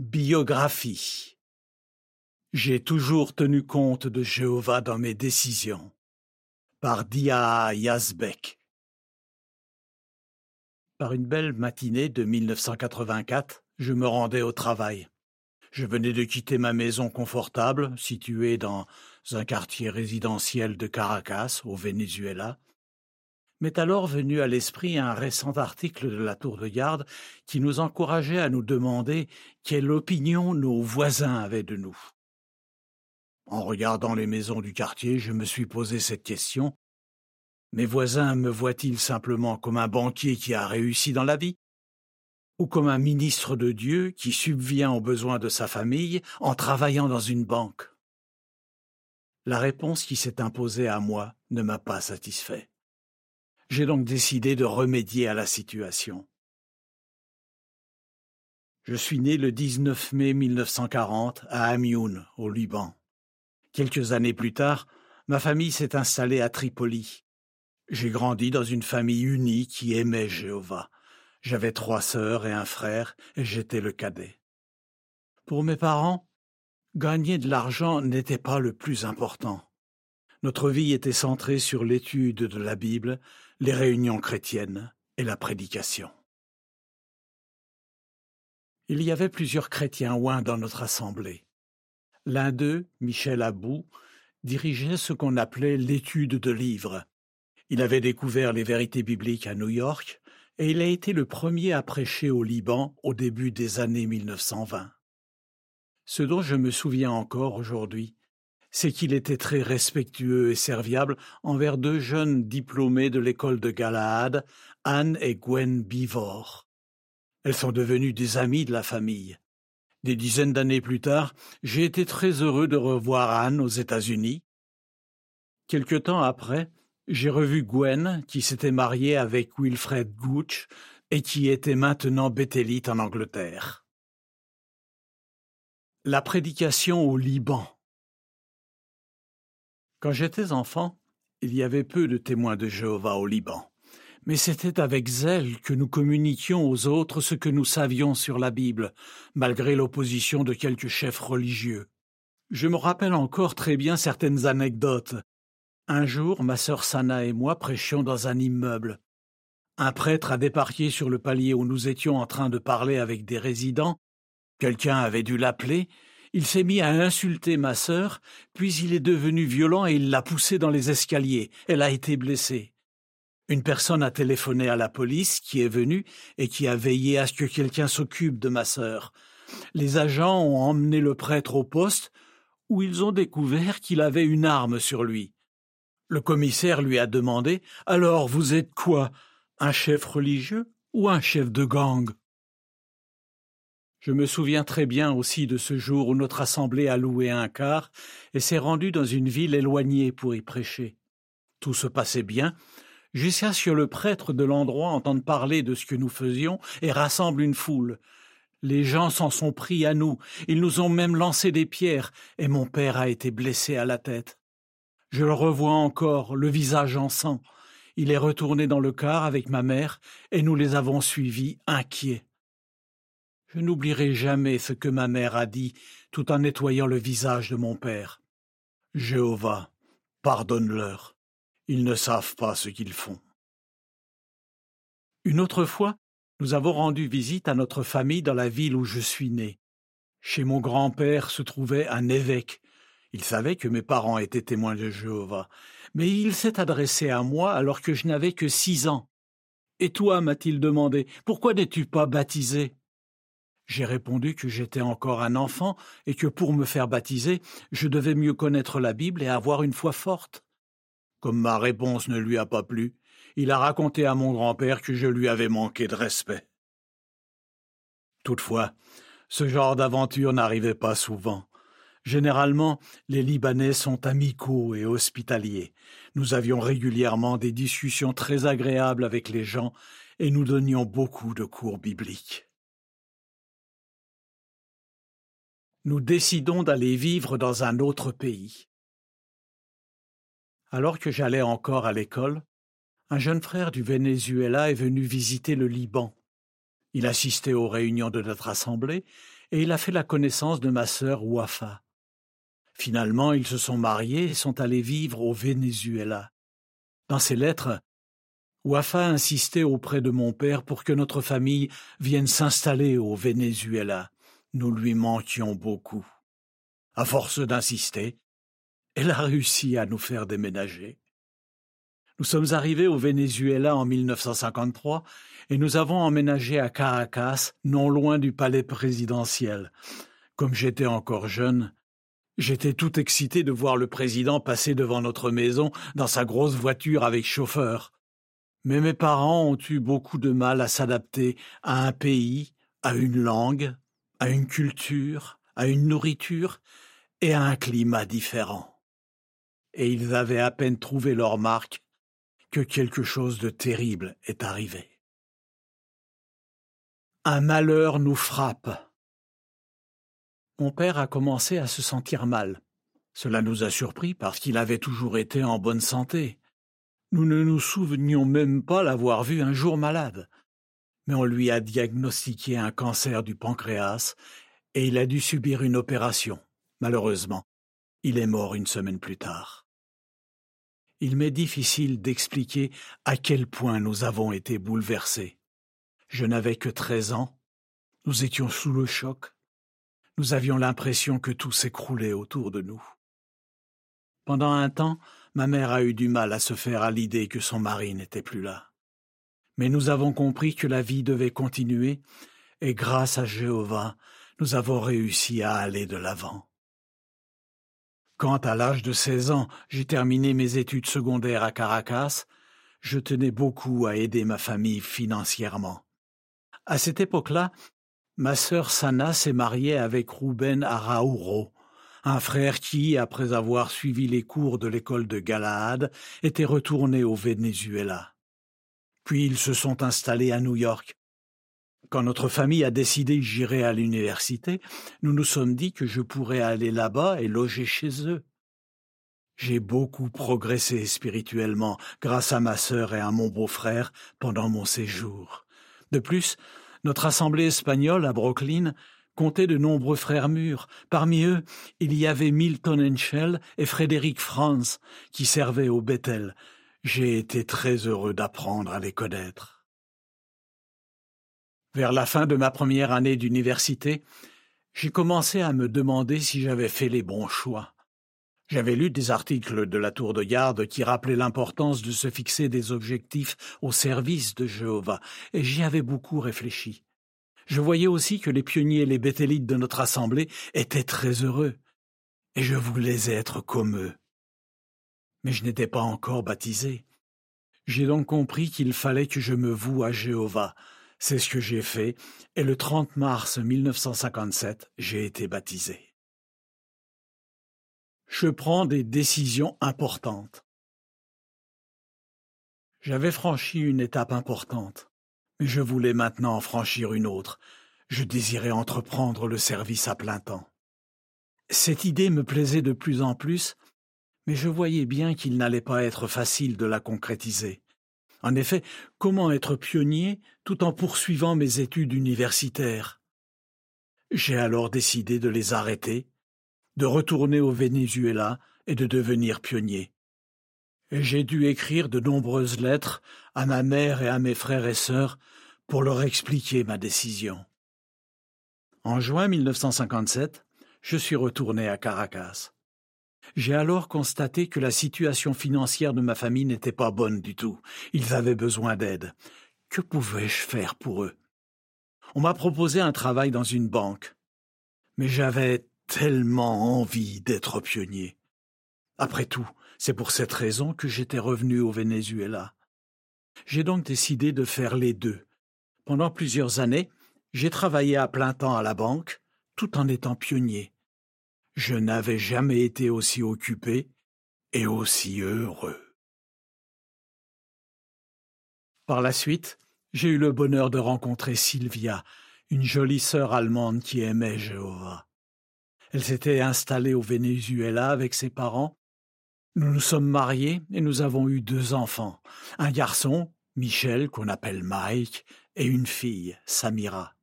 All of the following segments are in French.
Biographie J'ai toujours tenu compte de Jéhovah dans mes décisions. Par Dia Yazbek. Par une belle matinée de 1984, je me rendais au travail. Je venais de quitter ma maison confortable, située dans un quartier résidentiel de Caracas, au Venezuela, m'est alors venu à l'esprit un récent article de la Tour de Garde qui nous encourageait à nous demander quelle opinion nos voisins avaient de nous. En regardant les maisons du quartier, je me suis posé cette question. Mes voisins me voient-ils simplement comme un banquier qui a réussi dans la vie? Ou comme un ministre de Dieu qui subvient aux besoins de sa famille en travaillant dans une banque? La réponse qui s'est imposée à moi ne m'a pas satisfait. J'ai donc décidé de remédier à la situation. Je suis né le 19 mai 1940 à Amioun, au Liban. Quelques années plus tard, ma famille s'est installée à Tripoli. J'ai grandi dans une famille unie qui aimait Jéhovah. J'avais trois sœurs et un frère, et j'étais le cadet. Pour mes parents, gagner de l'argent n'était pas le plus important. Notre vie était centrée sur l'étude de la Bible, les réunions chrétiennes et la prédication. Il y avait plusieurs chrétiens ouins dans notre assemblée. L'un d'eux, Michel Abou, dirigeait ce qu'on appelait l'étude de livres. Il avait découvert les vérités bibliques à New York et il a été le premier à prêcher au Liban au début des années 1920. Ce dont je me souviens encore aujourd'hui, c'est qu'il était très respectueux et serviable envers deux jeunes diplômés de l'école de Galahad, Anne et Gwen Bivor. Elles sont devenues des amies de la famille. Des dizaines d'années plus tard, j'ai été très heureux de revoir Anne aux États-Unis. Quelque temps après, j'ai revu Gwen, qui s'était mariée avec Wilfred Gooch et qui était maintenant béthélite en Angleterre. La prédication au Liban. Quand j'étais enfant, il y avait peu de témoins de Jéhovah au Liban, mais c'était avec zèle que nous communiquions aux autres ce que nous savions sur la Bible, malgré l'opposition de quelques chefs religieux. Je me rappelle encore très bien certaines anecdotes. Un jour, ma sœur Sana et moi prêchions dans un immeuble. Un prêtre a débarqué sur le palier où nous étions en train de parler avec des résidents. Quelqu'un avait dû l'appeler, il s'est mis à insulter ma sœur, puis il est devenu violent et il l'a poussée dans les escaliers. Elle a été blessée. Une personne a téléphoné à la police qui est venue et qui a veillé à ce que quelqu'un s'occupe de ma sœur. Les agents ont emmené le prêtre au poste où ils ont découvert qu'il avait une arme sur lui. Le commissaire lui a demandé Alors vous êtes quoi? Un chef religieux ou un chef de gang? Je me souviens très bien aussi de ce jour où notre assemblée a loué un car et s'est rendue dans une ville éloignée pour y prêcher. Tout se passait bien, jusqu'à ce que le prêtre de l'endroit entende parler de ce que nous faisions et rassemble une foule. Les gens s'en sont pris à nous, ils nous ont même lancé des pierres, et mon père a été blessé à la tête. Je le revois encore, le visage en sang. Il est retourné dans le car avec ma mère, et nous les avons suivis, inquiets. Je n'oublierai jamais ce que ma mère a dit tout en nettoyant le visage de mon père. Jéhovah, pardonne-leur. Ils ne savent pas ce qu'ils font. Une autre fois, nous avons rendu visite à notre famille dans la ville où je suis né. Chez mon grand-père se trouvait un évêque. Il savait que mes parents étaient témoins de Jéhovah, mais il s'est adressé à moi alors que je n'avais que six ans. Et toi, m'a-t-il demandé, pourquoi n'es-tu pas baptisé? J'ai répondu que j'étais encore un enfant et que pour me faire baptiser, je devais mieux connaître la Bible et avoir une foi forte. Comme ma réponse ne lui a pas plu, il a raconté à mon grand-père que je lui avais manqué de respect. Toutefois, ce genre d'aventure n'arrivait pas souvent. Généralement, les Libanais sont amicaux et hospitaliers. Nous avions régulièrement des discussions très agréables avec les gens et nous donnions beaucoup de cours bibliques. Nous décidons d'aller vivre dans un autre pays. Alors que j'allais encore à l'école, un jeune frère du Venezuela est venu visiter le Liban. Il assistait aux réunions de notre assemblée et il a fait la connaissance de ma sœur Wafa. Finalement, ils se sont mariés et sont allés vivre au Venezuela. Dans ses lettres, Wafa insistait auprès de mon père pour que notre famille vienne s'installer au Venezuela. Nous lui manquions beaucoup. À force d'insister, elle a réussi à nous faire déménager. Nous sommes arrivés au Venezuela en 1953 et nous avons emménagé à Caracas, non loin du palais présidentiel. Comme j'étais encore jeune, j'étais tout excité de voir le président passer devant notre maison dans sa grosse voiture avec chauffeur. Mais mes parents ont eu beaucoup de mal à s'adapter à un pays, à une langue, à une culture, à une nourriture et à un climat différent. Et ils avaient à peine trouvé leur marque que quelque chose de terrible est arrivé. Un malheur nous frappe. Mon père a commencé à se sentir mal. Cela nous a surpris parce qu'il avait toujours été en bonne santé. Nous ne nous souvenions même pas l'avoir vu un jour malade. On lui a diagnostiqué un cancer du pancréas et il a dû subir une opération. Malheureusement, il est mort une semaine plus tard. Il m'est difficile d'expliquer à quel point nous avons été bouleversés. Je n'avais que treize ans. Nous étions sous le choc. Nous avions l'impression que tout s'écroulait autour de nous. Pendant un temps, ma mère a eu du mal à se faire à l'idée que son mari n'était plus là. Mais nous avons compris que la vie devait continuer, et grâce à Jéhovah, nous avons réussi à aller de l'avant. Quand, à l'âge de seize ans, j'ai terminé mes études secondaires à Caracas, je tenais beaucoup à aider ma famille financièrement. À cette époque-là, ma sœur Sana s'est mariée avec Ruben Arauro, un frère qui, après avoir suivi les cours de l'école de Galahad, était retourné au Venezuela. Ils se sont installés à New York. Quand notre famille a décidé que j'irais à l'université, nous nous sommes dit que je pourrais aller là-bas et loger chez eux. J'ai beaucoup progressé spirituellement grâce à ma sœur et à mon beau-frère pendant mon séjour. De plus, notre assemblée espagnole à Brooklyn comptait de nombreux frères mûrs. Parmi eux, il y avait Milton Henschel et Frédéric Franz, qui servaient au Bethel. J'ai été très heureux d'apprendre à les connaître. Vers la fin de ma première année d'université, j'ai commencé à me demander si j'avais fait les bons choix. J'avais lu des articles de la tour de garde qui rappelaient l'importance de se fixer des objectifs au service de Jéhovah, et j'y avais beaucoup réfléchi. Je voyais aussi que les pionniers et les bétélites de notre assemblée étaient très heureux, et je voulais être comme eux. Mais je n'étais pas encore baptisé. J'ai donc compris qu'il fallait que je me voue à Jéhovah. C'est ce que j'ai fait, et le 30 mars 1957, j'ai été baptisé je prends des décisions importantes. J'avais franchi une étape importante, mais je voulais maintenant en franchir une autre. Je désirais entreprendre le service à plein temps. Cette idée me plaisait de plus en plus, mais je voyais bien qu'il n'allait pas être facile de la concrétiser. En effet, comment être pionnier tout en poursuivant mes études universitaires? J'ai alors décidé de les arrêter de retourner au Venezuela et de devenir pionnier. J'ai dû écrire de nombreuses lettres à ma mère et à mes frères et sœurs pour leur expliquer ma décision. En juin 1957, je suis retourné à Caracas. J'ai alors constaté que la situation financière de ma famille n'était pas bonne du tout. Ils avaient besoin d'aide. Que pouvais-je faire pour eux? On m'a proposé un travail dans une banque. Mais j'avais tellement envie d'être pionnier. Après tout, c'est pour cette raison que j'étais revenu au Venezuela. J'ai donc décidé de faire les deux. Pendant plusieurs années, j'ai travaillé à plein temps à la banque, tout en étant pionnier. Je n'avais jamais été aussi occupé et aussi heureux. Par la suite, j'ai eu le bonheur de rencontrer Sylvia, une jolie sœur allemande qui aimait Jéhovah. Elle s'était installée au Venezuela avec ses parents. Nous nous sommes mariés et nous avons eu deux enfants, un garçon, Michel, qu'on appelle Mike, et une fille, Samira.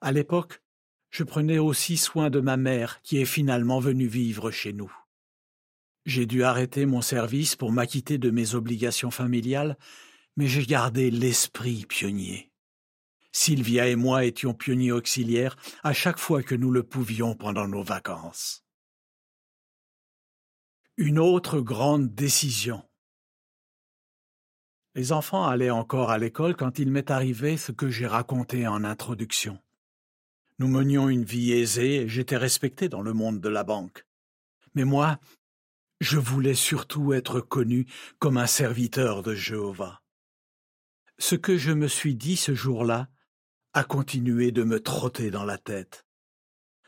À l'époque, je prenais aussi soin de ma mère qui est finalement venue vivre chez nous. J'ai dû arrêter mon service pour m'acquitter de mes obligations familiales, mais j'ai gardé l'esprit pionnier. Sylvia et moi étions pionniers auxiliaires à chaque fois que nous le pouvions pendant nos vacances. Une autre grande décision. Les enfants allaient encore à l'école quand il m'est arrivé ce que j'ai raconté en introduction. Nous menions une vie aisée et j'étais respecté dans le monde de la banque. Mais moi, je voulais surtout être connu comme un serviteur de Jéhovah. Ce que je me suis dit ce jour-là a continué de me trotter dans la tête.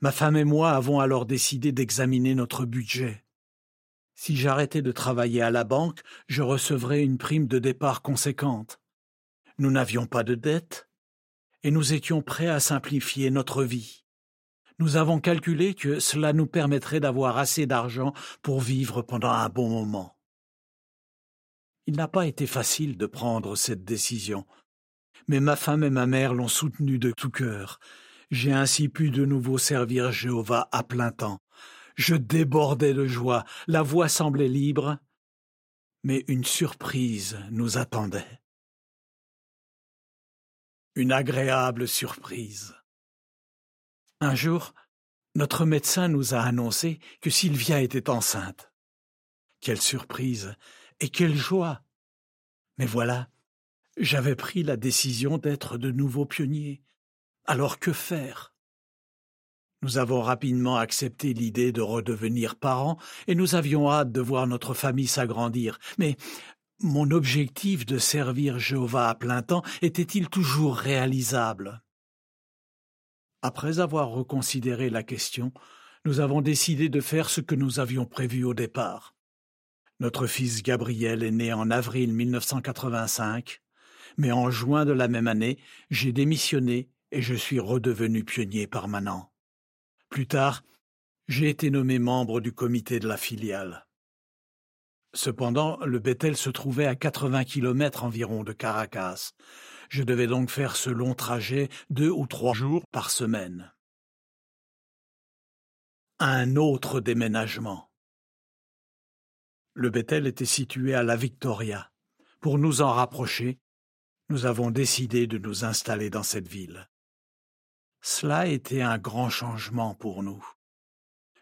Ma femme et moi avons alors décidé d'examiner notre budget. Si j'arrêtais de travailler à la banque, je recevrais une prime de départ conséquente. Nous n'avions pas de dette, et nous étions prêts à simplifier notre vie. Nous avons calculé que cela nous permettrait d'avoir assez d'argent pour vivre pendant un bon moment. Il n'a pas été facile de prendre cette décision, mais ma femme et ma mère l'ont soutenu de tout cœur. J'ai ainsi pu de nouveau servir Jéhovah à plein temps. Je débordais de joie, la voie semblait libre, mais une surprise nous attendait. Une agréable surprise. Un jour, notre médecin nous a annoncé que Sylvia était enceinte. Quelle surprise et quelle joie. Mais voilà, j'avais pris la décision d'être de nouveau pionnier. Alors que faire? Nous avons rapidement accepté l'idée de redevenir parents et nous avions hâte de voir notre famille s'agrandir. Mais mon objectif de servir Jéhovah à plein temps était-il toujours réalisable? Après avoir reconsidéré la question, nous avons décidé de faire ce que nous avions prévu au départ. Notre fils Gabriel est né en avril 1985 mais en juin de la même année, j'ai démissionné et je suis redevenu pionnier permanent. Plus tard, j'ai été nommé membre du comité de la filiale. Cependant, le Bethel se trouvait à 80 kilomètres environ de Caracas. Je devais donc faire ce long trajet deux ou trois jours par semaine. Un autre déménagement. Le Bethel était situé à La Victoria. Pour nous en rapprocher, nous avons décidé de nous installer dans cette ville. Cela était un grand changement pour nous.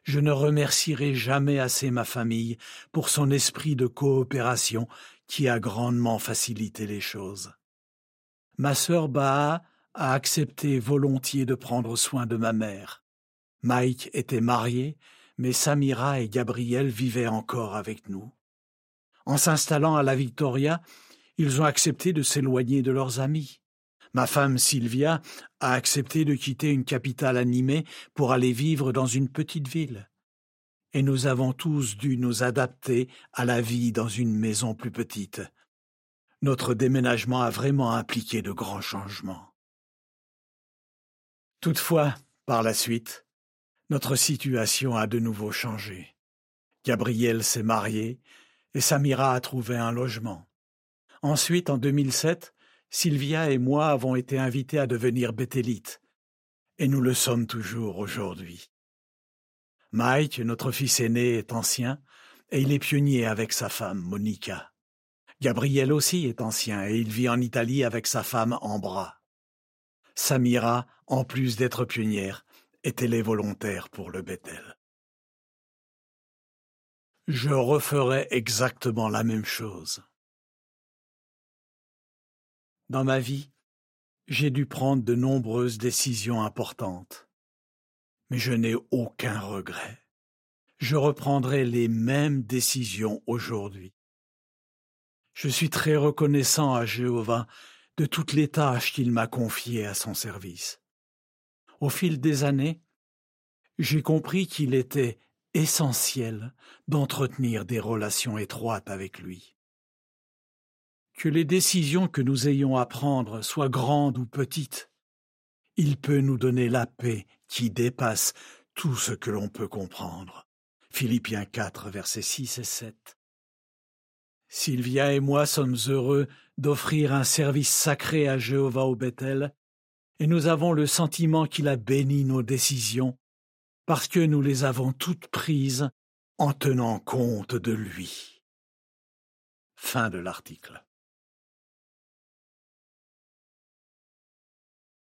Je ne remercierai jamais assez ma famille pour son esprit de coopération qui a grandement facilité les choses. Ma sœur Baa a accepté volontiers de prendre soin de ma mère. Mike était marié, mais Samira et Gabriel vivaient encore avec nous. En s'installant à la Victoria, ils ont accepté de s'éloigner de leurs amis. Ma femme Sylvia a accepté de quitter une capitale animée pour aller vivre dans une petite ville. Et nous avons tous dû nous adapter à la vie dans une maison plus petite. Notre déménagement a vraiment impliqué de grands changements. Toutefois, par la suite, notre situation a de nouveau changé. Gabriel s'est marié et Samira a trouvé un logement. Ensuite, en 2007, Sylvia et moi avons été invités à devenir bétélites, et nous le sommes toujours aujourd'hui. Mike, notre fils aîné, est ancien, et il est pionnier avec sa femme, Monica. Gabriel aussi est ancien, et il vit en Italie avec sa femme Ambra. Samira, en plus d'être pionnière, était les volontaires pour le Bethel. Je referai exactement la même chose. Dans ma vie, j'ai dû prendre de nombreuses décisions importantes. Mais je n'ai aucun regret. Je reprendrai les mêmes décisions aujourd'hui. Je suis très reconnaissant à Jéhovah de toutes les tâches qu'il m'a confiées à son service. Au fil des années, j'ai compris qu'il était essentiel d'entretenir des relations étroites avec lui. Que les décisions que nous ayons à prendre soient grandes ou petites, il peut nous donner la paix qui dépasse tout ce que l'on peut comprendre. Philippiens 4, versets 6 et 7. Sylvia et moi sommes heureux d'offrir un service sacré à Jéhovah au Bethel, et nous avons le sentiment qu'il a béni nos décisions, parce que nous les avons toutes prises en tenant compte de lui. Fin de l'article.